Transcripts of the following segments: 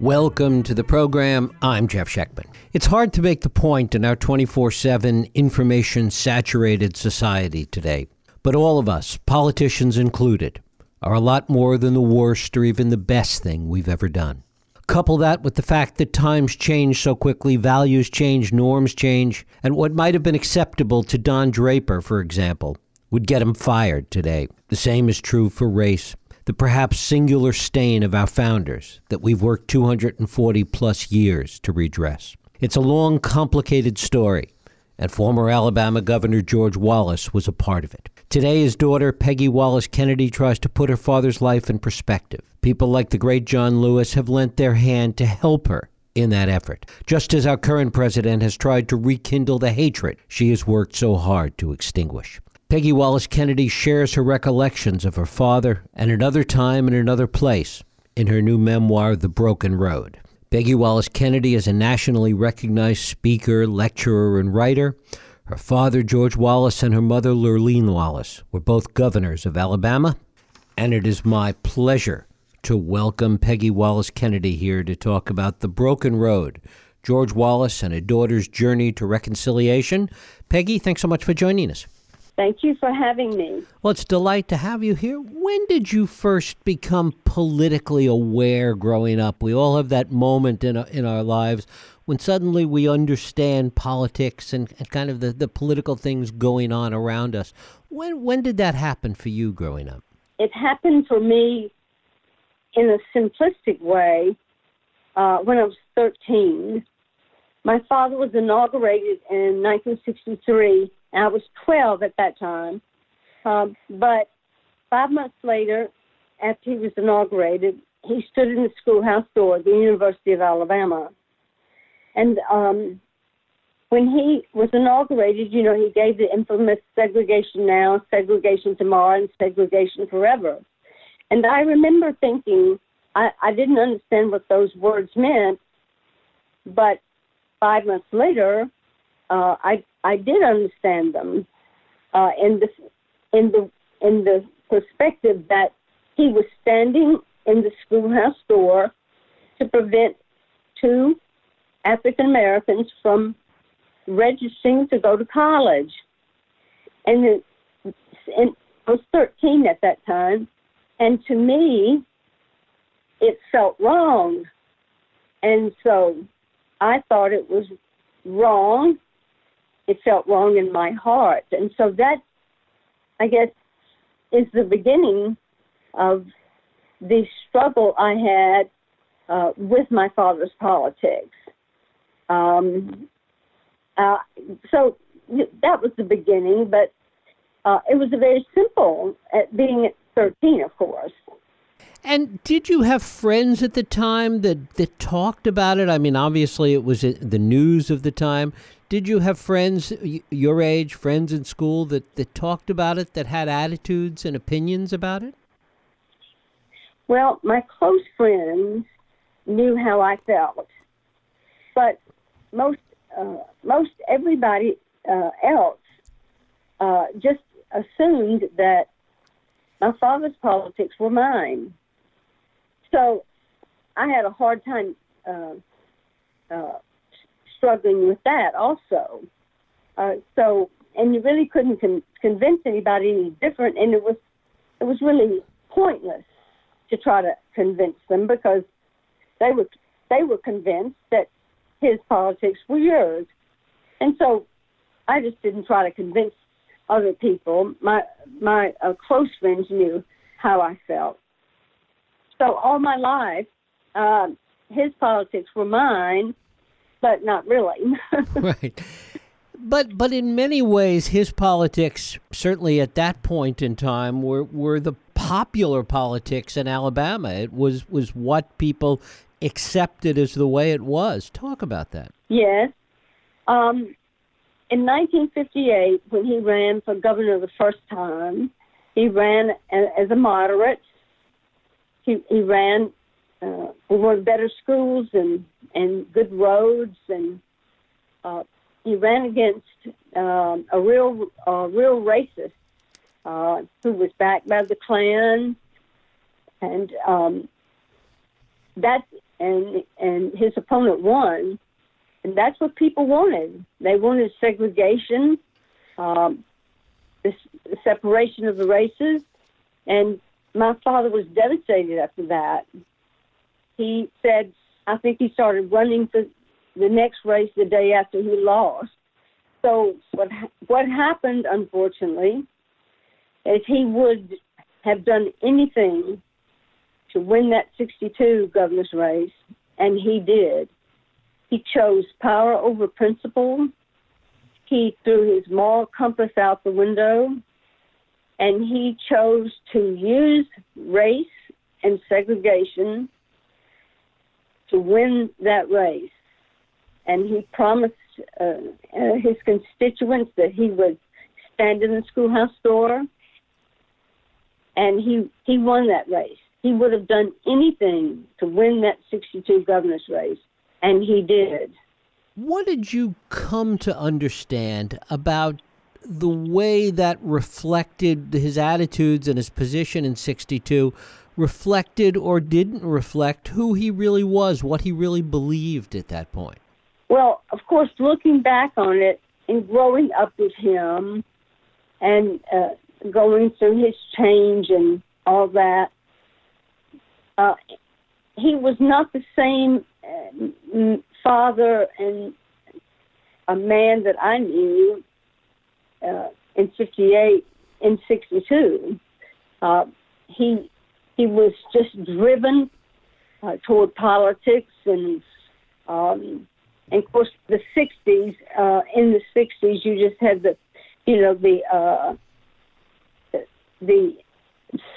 Welcome to the program. I'm Jeff Schechtman. It's hard to make the point in our 24 7 information saturated society today, but all of us, politicians included, are a lot more than the worst or even the best thing we've ever done. Couple that with the fact that times change so quickly, values change, norms change, and what might have been acceptable to Don Draper, for example, would get him fired today. The same is true for race the perhaps singular stain of our founders that we've worked 240 plus years to redress. It's a long, complicated story, and former Alabama Governor George Wallace was a part of it. Today, his daughter, Peggy Wallace Kennedy, tries to put her father's life in perspective. People like the great John Lewis have lent their hand to help her in that effort, just as our current president has tried to rekindle the hatred she has worked so hard to extinguish. Peggy Wallace Kennedy shares her recollections of her father and another time and another place in her new memoir, The Broken Road. Peggy Wallace Kennedy is a nationally recognized speaker, lecturer, and writer. Her father, George Wallace, and her mother, Lurleen Wallace, were both governors of Alabama. And it is my pleasure to welcome Peggy Wallace Kennedy here to talk about The Broken Road, George Wallace and a daughter's journey to reconciliation. Peggy, thanks so much for joining us. Thank you for having me. Well, it's a delight to have you here. When did you first become politically aware growing up? We all have that moment in our, in our lives when suddenly we understand politics and, and kind of the, the political things going on around us. When, when did that happen for you growing up? It happened for me in a simplistic way uh, when I was 13. My father was inaugurated in 1963 and I was 12 at that time. Um, but five months later, after he was inaugurated, he stood in the schoolhouse door at the University of Alabama. And um, when he was inaugurated, you know, he gave the infamous segregation now, segregation tomorrow, and segregation forever. And I remember thinking, I, I didn't understand what those words meant, but five months later, uh, I I did understand them uh, in the in the in the perspective that he was standing in the schoolhouse door to prevent two African Americans from registering to go to college, and, and I was 13 at that time, and to me, it felt wrong, and so I thought it was wrong it felt wrong in my heart. And so that, I guess, is the beginning of the struggle I had uh, with my father's politics. Um, uh, so that was the beginning, but uh, it was very simple at being at 13, of course. And did you have friends at the time that, that talked about it? I mean, obviously it was the news of the time. Did you have friends your age, friends in school that, that talked about it, that had attitudes and opinions about it? Well, my close friends knew how I felt, but most uh, most everybody uh, else uh, just assumed that my father's politics were mine. So I had a hard time uh, uh, struggling with that also. Uh, so, and you really couldn't con- convince anybody any different, and it was it was really pointless to try to convince them because they were they were convinced that his politics were yours, and so I just didn't try to convince other people. My my uh, close friends knew how I felt. So all my life, uh, his politics were mine, but not really. right. But but in many ways, his politics, certainly at that point in time, were were the popular politics in Alabama. It was was what people accepted as the way it was. Talk about that. Yes. Um, in 1958, when he ran for governor the first time, he ran as a moderate. He, he ran uh, we wanted better schools and and good roads and uh, he ran against um, a real uh, real racist uh, who was backed by the Klan and um, that and and his opponent won, and that's what people wanted. They wanted segregation, um, separation of the races, and my father was devastated after that. He said, I think he started running for the next race the day after he lost. So what what happened, unfortunately, is he would have done anything to win that 62 governor's race, and he did. He chose power over principle. He threw his moral compass out the window, and he chose to use race and segregation to win that race. And he promised uh, uh, his constituents that he would stand in the schoolhouse door, and he he won that race. He would have done anything to win that 62 governor's race, and he did. What did you come to understand about the way that reflected his attitudes and his position in 62 reflected or didn't reflect who he really was, what he really believed at that point? Well, of course, looking back on it and growing up with him and uh, going through his change and all that, uh, he was not the same uh, father and a man that I knew uh, in '58 and '62. Uh, he he was just driven uh, toward politics and um, and of course the '60s. Uh, in the '60s, you just had the you know the uh, the,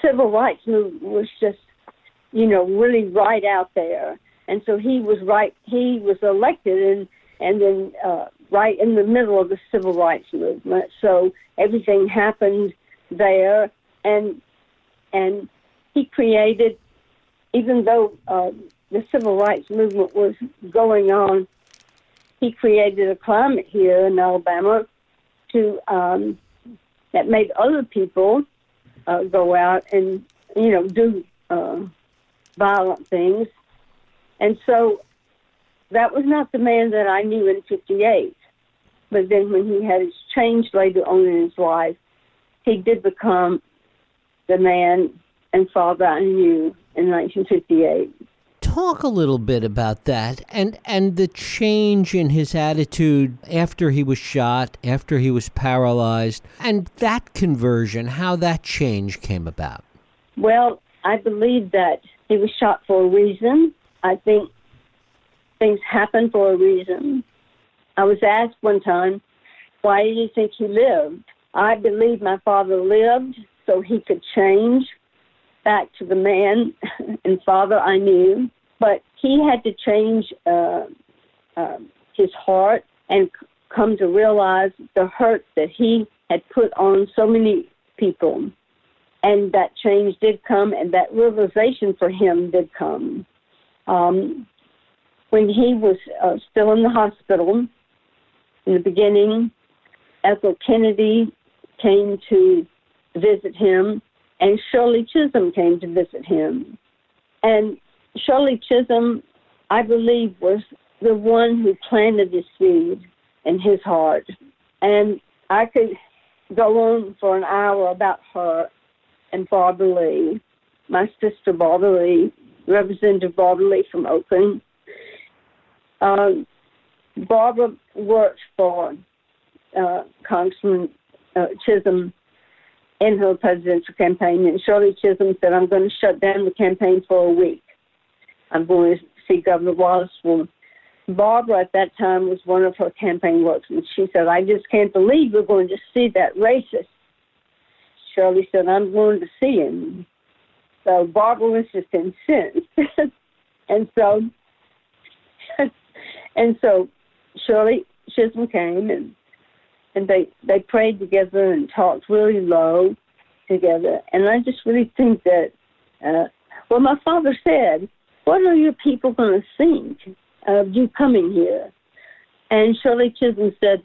civil rights movement was just you know, really right out there. And so he was right. He was elected, and and then uh, right in the middle of the civil rights movement. So everything happened there, and and he created, even though uh, the civil rights movement was going on, he created a climate here in Alabama to um, that made other people uh, go out and you know do. Uh, violent things. And so that was not the man that I knew in 58. But then when he had his change later on in his life, he did become the man and father I You in 1958. Talk a little bit about that and, and the change in his attitude after he was shot, after he was paralyzed, and that conversion, how that change came about. Well, I believe that he was shot for a reason. I think things happen for a reason. I was asked one time, why do you think he lived? I believe my father lived so he could change back to the man and father I knew. But he had to change uh, uh, his heart and come to realize the hurt that he had put on so many people and that change did come, and that realization for him did come. Um, when he was uh, still in the hospital, in the beginning, Ethel Kennedy came to visit him, and Shirley Chisholm came to visit him. And Shirley Chisholm, I believe, was the one who planted the seed in his heart. And I could go on for an hour about her and Barbara Lee, my sister Barbara Lee, Representative Barbara Lee from Oakland. Um, Barbara worked for uh, Congressman uh, Chisholm in her presidential campaign, and Shirley Chisholm said, I'm going to shut down the campaign for a week. I'm going to see Governor Wallace. Well, Barbara at that time was one of her campaign workers, and she said, I just can't believe we're going to see that racist Shirley said, I'm going to see him. So Barbara was just incensed. and so and so Shirley Chisholm came and and they they prayed together and talked really low together. And I just really think that uh well my father said, What are your people gonna think of you coming here? And Shirley Chisholm said,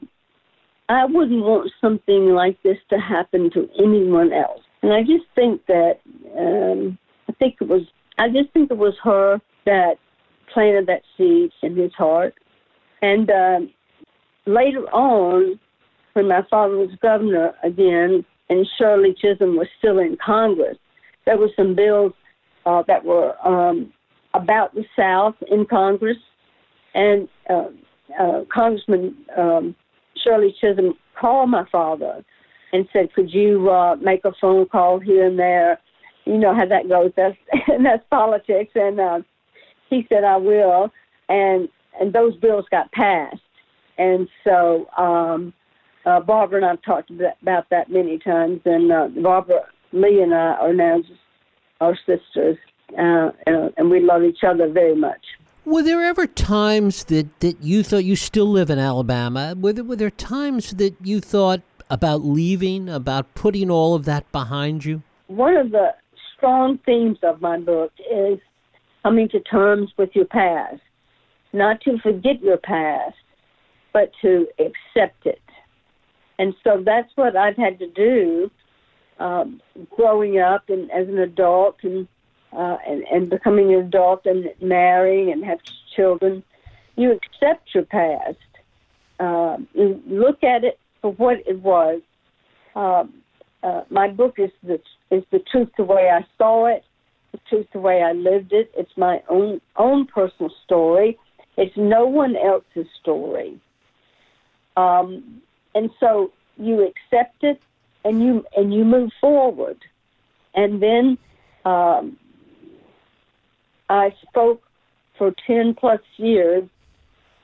I wouldn't want something like this to happen to anyone else. And I just think that um, I think it was I just think it was her that planted that seed in his heart. And uh, later on, when my father was governor again, and Shirley Chisholm was still in Congress, there were some bills uh, that were um, about the South in Congress, and uh, uh, Congressman um, Shirley Chisholm called my father and said, "Could you uh, make a phone call here and there?" You know how that goes. That's and that's politics. And uh, he said, "I will." And and those bills got passed. And so um, uh, Barbara and I've talked about that many times. And uh, Barbara Lee and I are now just our sisters, uh, and we love each other very much. Were there ever times that, that you thought you still live in Alabama? Were there, were there times that you thought about leaving, about putting all of that behind you? One of the strong themes of my book is coming to terms with your past, not to forget your past, but to accept it. And so that's what I've had to do um, growing up and as an adult and uh, and, and becoming an adult and marrying and have children, you accept your past. Uh, you look at it for what it was. Um, uh, my book is the is the truth the way I saw it, the truth the way I lived it. It's my own own personal story. It's no one else's story. Um, and so you accept it and you and you move forward. And then um, I spoke for 10 plus years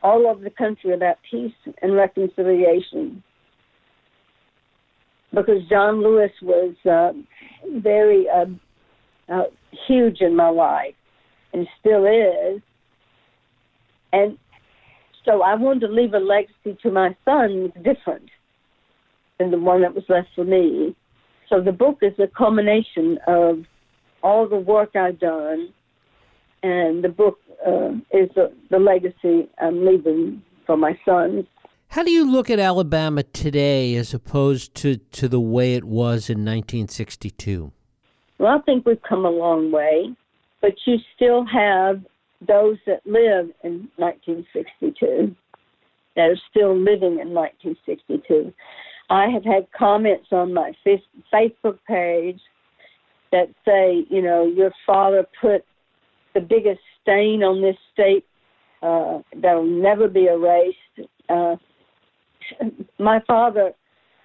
all over the country about peace and reconciliation because John Lewis was uh, very uh, uh, huge in my life and still is. And so I wanted to leave a legacy to my son different than the one that was left for me. So the book is a culmination of all the work I've done and the book uh, is the, the legacy I'm leaving for my sons. How do you look at Alabama today as opposed to, to the way it was in 1962? Well, I think we've come a long way, but you still have those that live in 1962 that are still living in 1962. I have had comments on my Facebook page that say, you know, your father put the biggest stain on this state uh, that'll never be erased. Uh, my father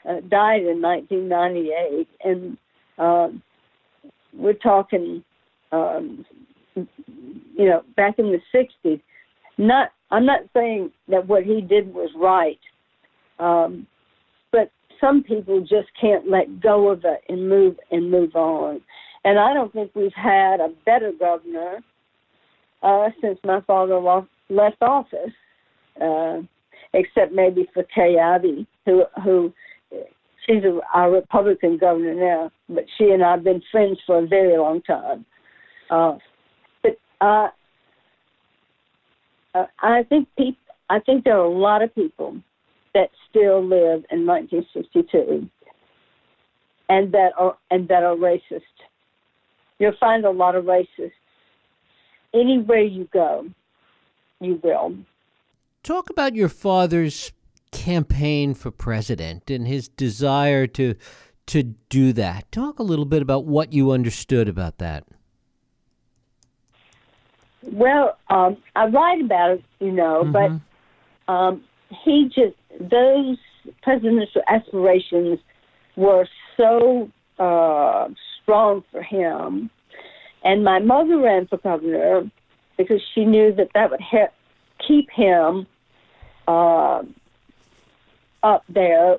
uh, died in 1998, and uh, we're talking, um, you know, back in the 60s. Not, I'm not saying that what he did was right, um, but some people just can't let go of it and move and move on. And I don't think we've had a better governor uh, since my father left office, uh, except maybe for Kay Ivey, who who she's a, our Republican governor now, but she and I have been friends for a very long time. Uh, uh, uh, I think I think there are a lot of people that still live in 1962 and that are and that are racist. You'll find a lot of racists anywhere you go, you will. Talk about your father's campaign for president and his desire to to do that. Talk a little bit about what you understood about that. Well, um, I write about it, you know, mm-hmm. but um, he just those presidential aspirations were so uh, strong for him and my mother ran for governor because she knew that that would help keep him uh, up there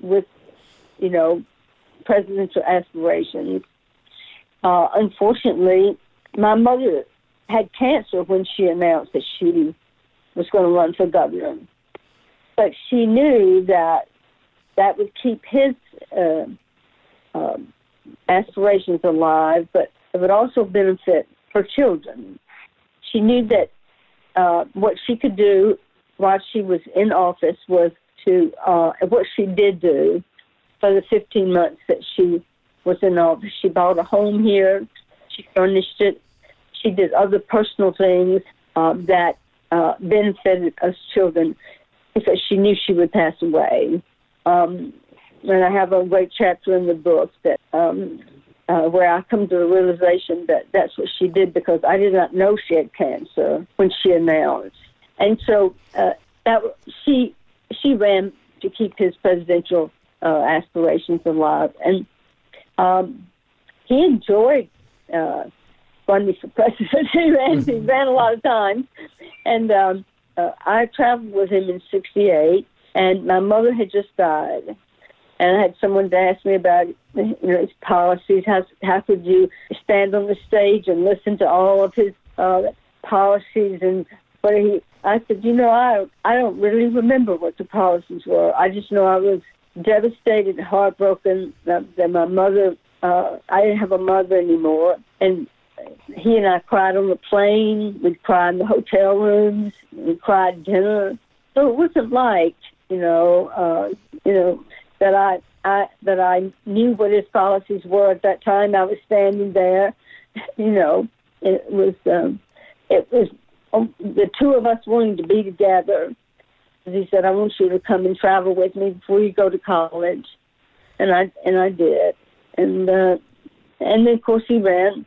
with, you know, presidential aspirations. Uh, unfortunately, my mother had cancer when she announced that she was going to run for governor. But she knew that that would keep his uh, uh, aspirations alive, but it would also benefit her children. She knew that uh, what she could do while she was in office was to, uh, what she did do for the 15 months that she was in office. She bought a home here, she furnished it, she did other personal things uh, that uh, benefited us children because she knew she would pass away. Um, and I have a great chapter in the book that um, uh, where I come to the realization that that's what she did because I did not know she had cancer when she announced, and so uh, that she she ran to keep his presidential uh, aspirations alive, and um, he enjoyed uh, running for president. he ran he ran a lot of times, and um, uh, I traveled with him in '68, and my mother had just died and I had someone to ask me about you know his policies. How how could you stand on the stage and listen to all of his uh, policies and what he? I said, you know, I I don't really remember what the policies were. I just know I was devastated, heartbroken that, that my mother. Uh, I didn't have a mother anymore, and he and I cried on the plane. We cried in the hotel rooms. We cried dinner. So it wasn't like you know, uh, you know, that I, I that I knew what his policies were at that time. I was standing there, you know. It was um, it was um, the two of us wanting to be together. He said, "I want you to come and travel with me before you go to college," and I and I did, and uh, and then of course he ran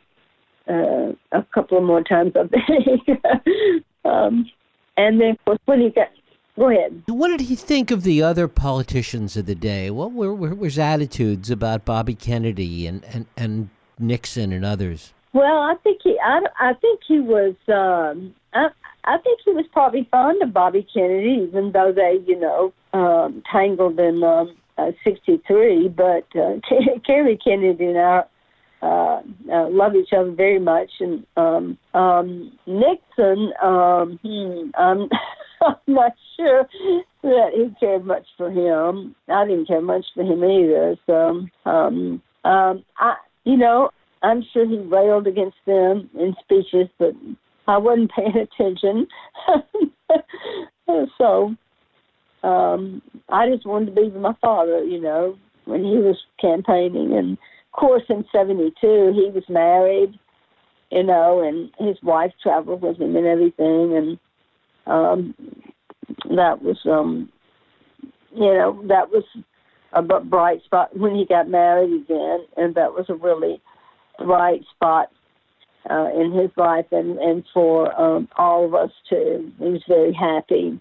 uh, a couple of more times, a day. um, and then of course when he got Go ahead. What did he think of the other politicians of the day? What were, were his attitudes about Bobby Kennedy and, and, and Nixon and others? Well, I think he, I, I think he was, um, I, I think he was probably fond of Bobby Kennedy, even though they, you know, um, tangled in um, uh, '63. But uh, Kerry Kennedy and I uh, uh, love each other very much, and um, um, Nixon, um, hmm, um, I'm not sure that he cared much for him. I didn't care much for him either. So, um, um, I, you know, I'm sure he railed against them in speeches, but I wasn't paying attention. so, um, I just wanted to be with my father, you know, when he was campaigning. And course, in '72, he was married, you know, and his wife traveled with him and everything. And um, that was um, you know that was a bright spot when he got married again, and that was a really bright spot uh, in his life and and for um, all of us too. He was very happy.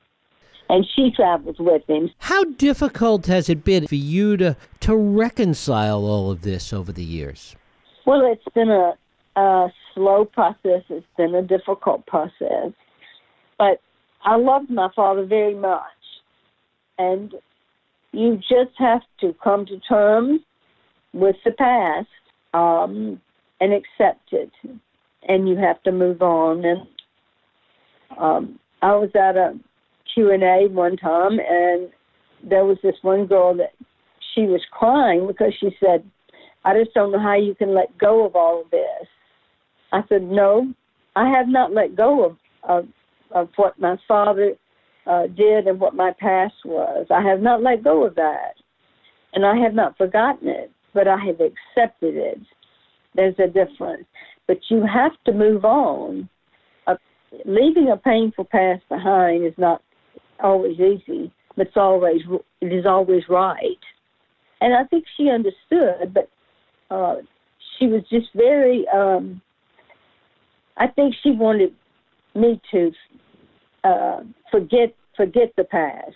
And she travels with him. How difficult has it been for you to to reconcile all of this over the years? Well, it's been a, a slow process. It's been a difficult process, but I loved my father very much. And you just have to come to terms with the past um, and accept it. And you have to move on. And um, I was at a Q&A one time, and there was this one girl that she was crying because she said, I just don't know how you can let go of all of this. I said, No, I have not let go of, of of what my father uh, did and what my past was. I have not let go of that, and I have not forgotten it, but I have accepted it. There's a difference, but you have to move on. Uh, leaving a painful past behind is not always easy, but it's always it is always right. And I think she understood, but uh, she was just very. Um, I think she wanted me to uh, forget forget the past,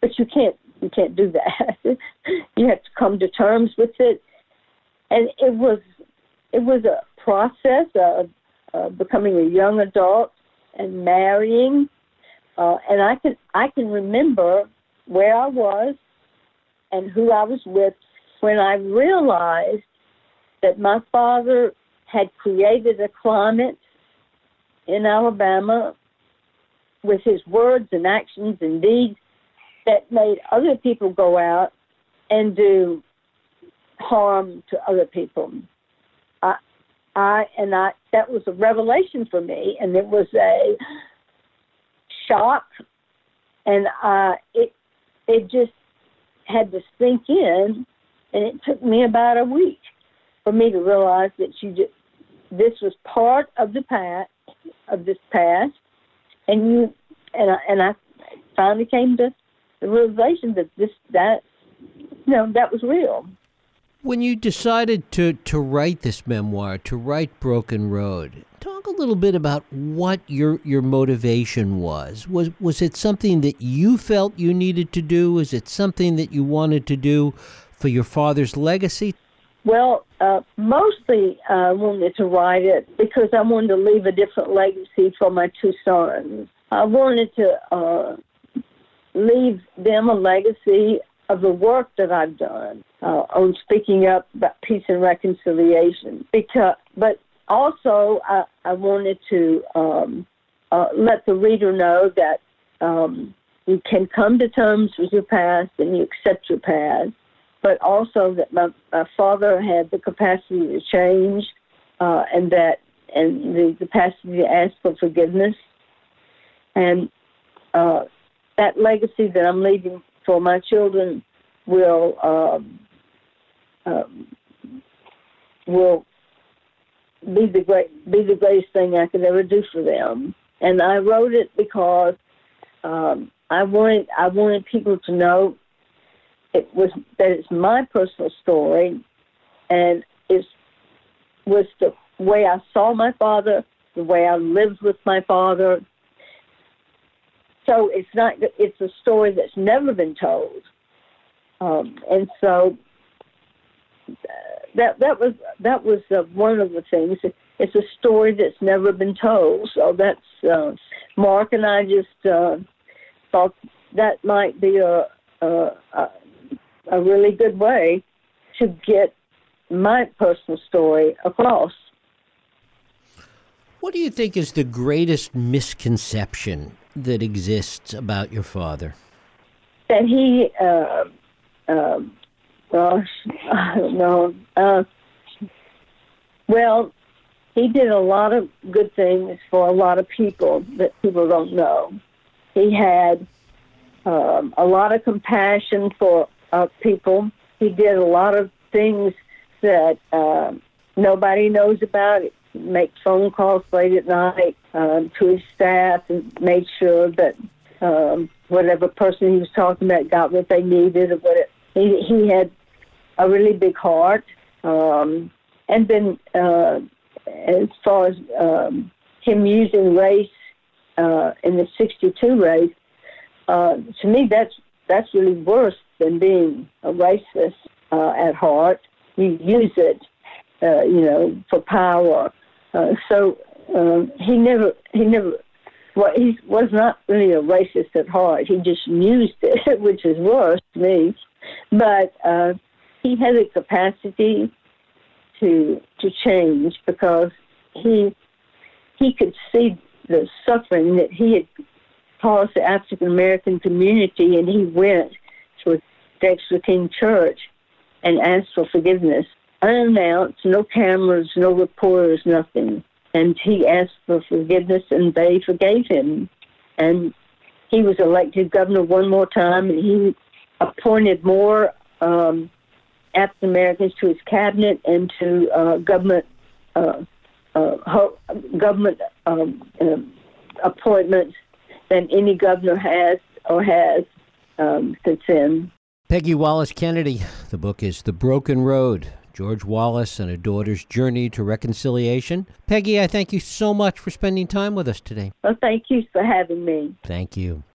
but you can't you can't do that. you have to come to terms with it, and it was it was a process of uh, becoming a young adult and marrying, uh, and I can I can remember where I was and who I was with when I realized that my father had created a climate in Alabama with his words and actions and deeds that made other people go out and do harm to other people. I, I and I that was a revelation for me, and it was a shock, and uh, it it just had to sink in, and it took me about a week for me to realize that you just this was part of the past of this past and you and I, and I finally came to the realization that this that you know that was real. When you decided to, to write this memoir, to write Broken Road, talk a little bit about what your your motivation was. Was was it something that you felt you needed to do? Was it something that you wanted to do for your father's legacy? Well, uh, mostly I wanted to write it because I wanted to leave a different legacy for my two sons. I wanted to uh, leave them a legacy of the work that I've done uh, on speaking up about peace and reconciliation. Because, but also, I, I wanted to um, uh, let the reader know that um, you can come to terms with your past and you accept your past, but also that my, my father had the capacity to change uh, and that and the capacity to ask for forgiveness. And uh, that legacy that I'm leaving for my children will um, um, will be the great be the greatest thing I could ever do for them. And I wrote it because um, I wanted I wanted people to know it was that it's my personal story, and it was the way I saw my father, the way I lived with my father. So it's not it's a story that's never been told, um, and so that that was that was uh, one of the things. It's a story that's never been told. So that's uh, Mark and I just uh, thought that might be a, a a really good way to get my personal story across. What do you think is the greatest misconception that exists about your father? That he uh, uh, gosh, I don't know. Uh, well, he did a lot of good things for a lot of people that people don't know. He had um, a lot of compassion for uh, people. He did a lot of things that uh, nobody knows about. Make phone calls late at night um, to his staff and made sure that um, whatever person he was talking about got what they needed or what it, he, he had a really big heart. Um, and then uh, as far as um, him using race uh, in the 62 race, uh, to me that's that's really worse than being a racist uh, at heart. You use it, uh, you know, for power. Uh, so um, he never he never well, he was not really a racist at heart. He just used it, which is worse to me. But he had the capacity to to change because he he could see the suffering that he had caused the African American community, and he went to a Dexter King Church and asked for forgiveness, unannounced, no cameras, no reporters, nothing. And he asked for forgiveness, and they forgave him. And he was elected governor one more time, and he appointed more um, African Americans to his cabinet and to uh, government uh, uh, government um, um, appointments than any governor has or has um, since then. Peggy Wallace Kennedy. The book is The Broken Road George Wallace and a Daughter's Journey to Reconciliation. Peggy, I thank you so much for spending time with us today. Well, thank you for having me. Thank you.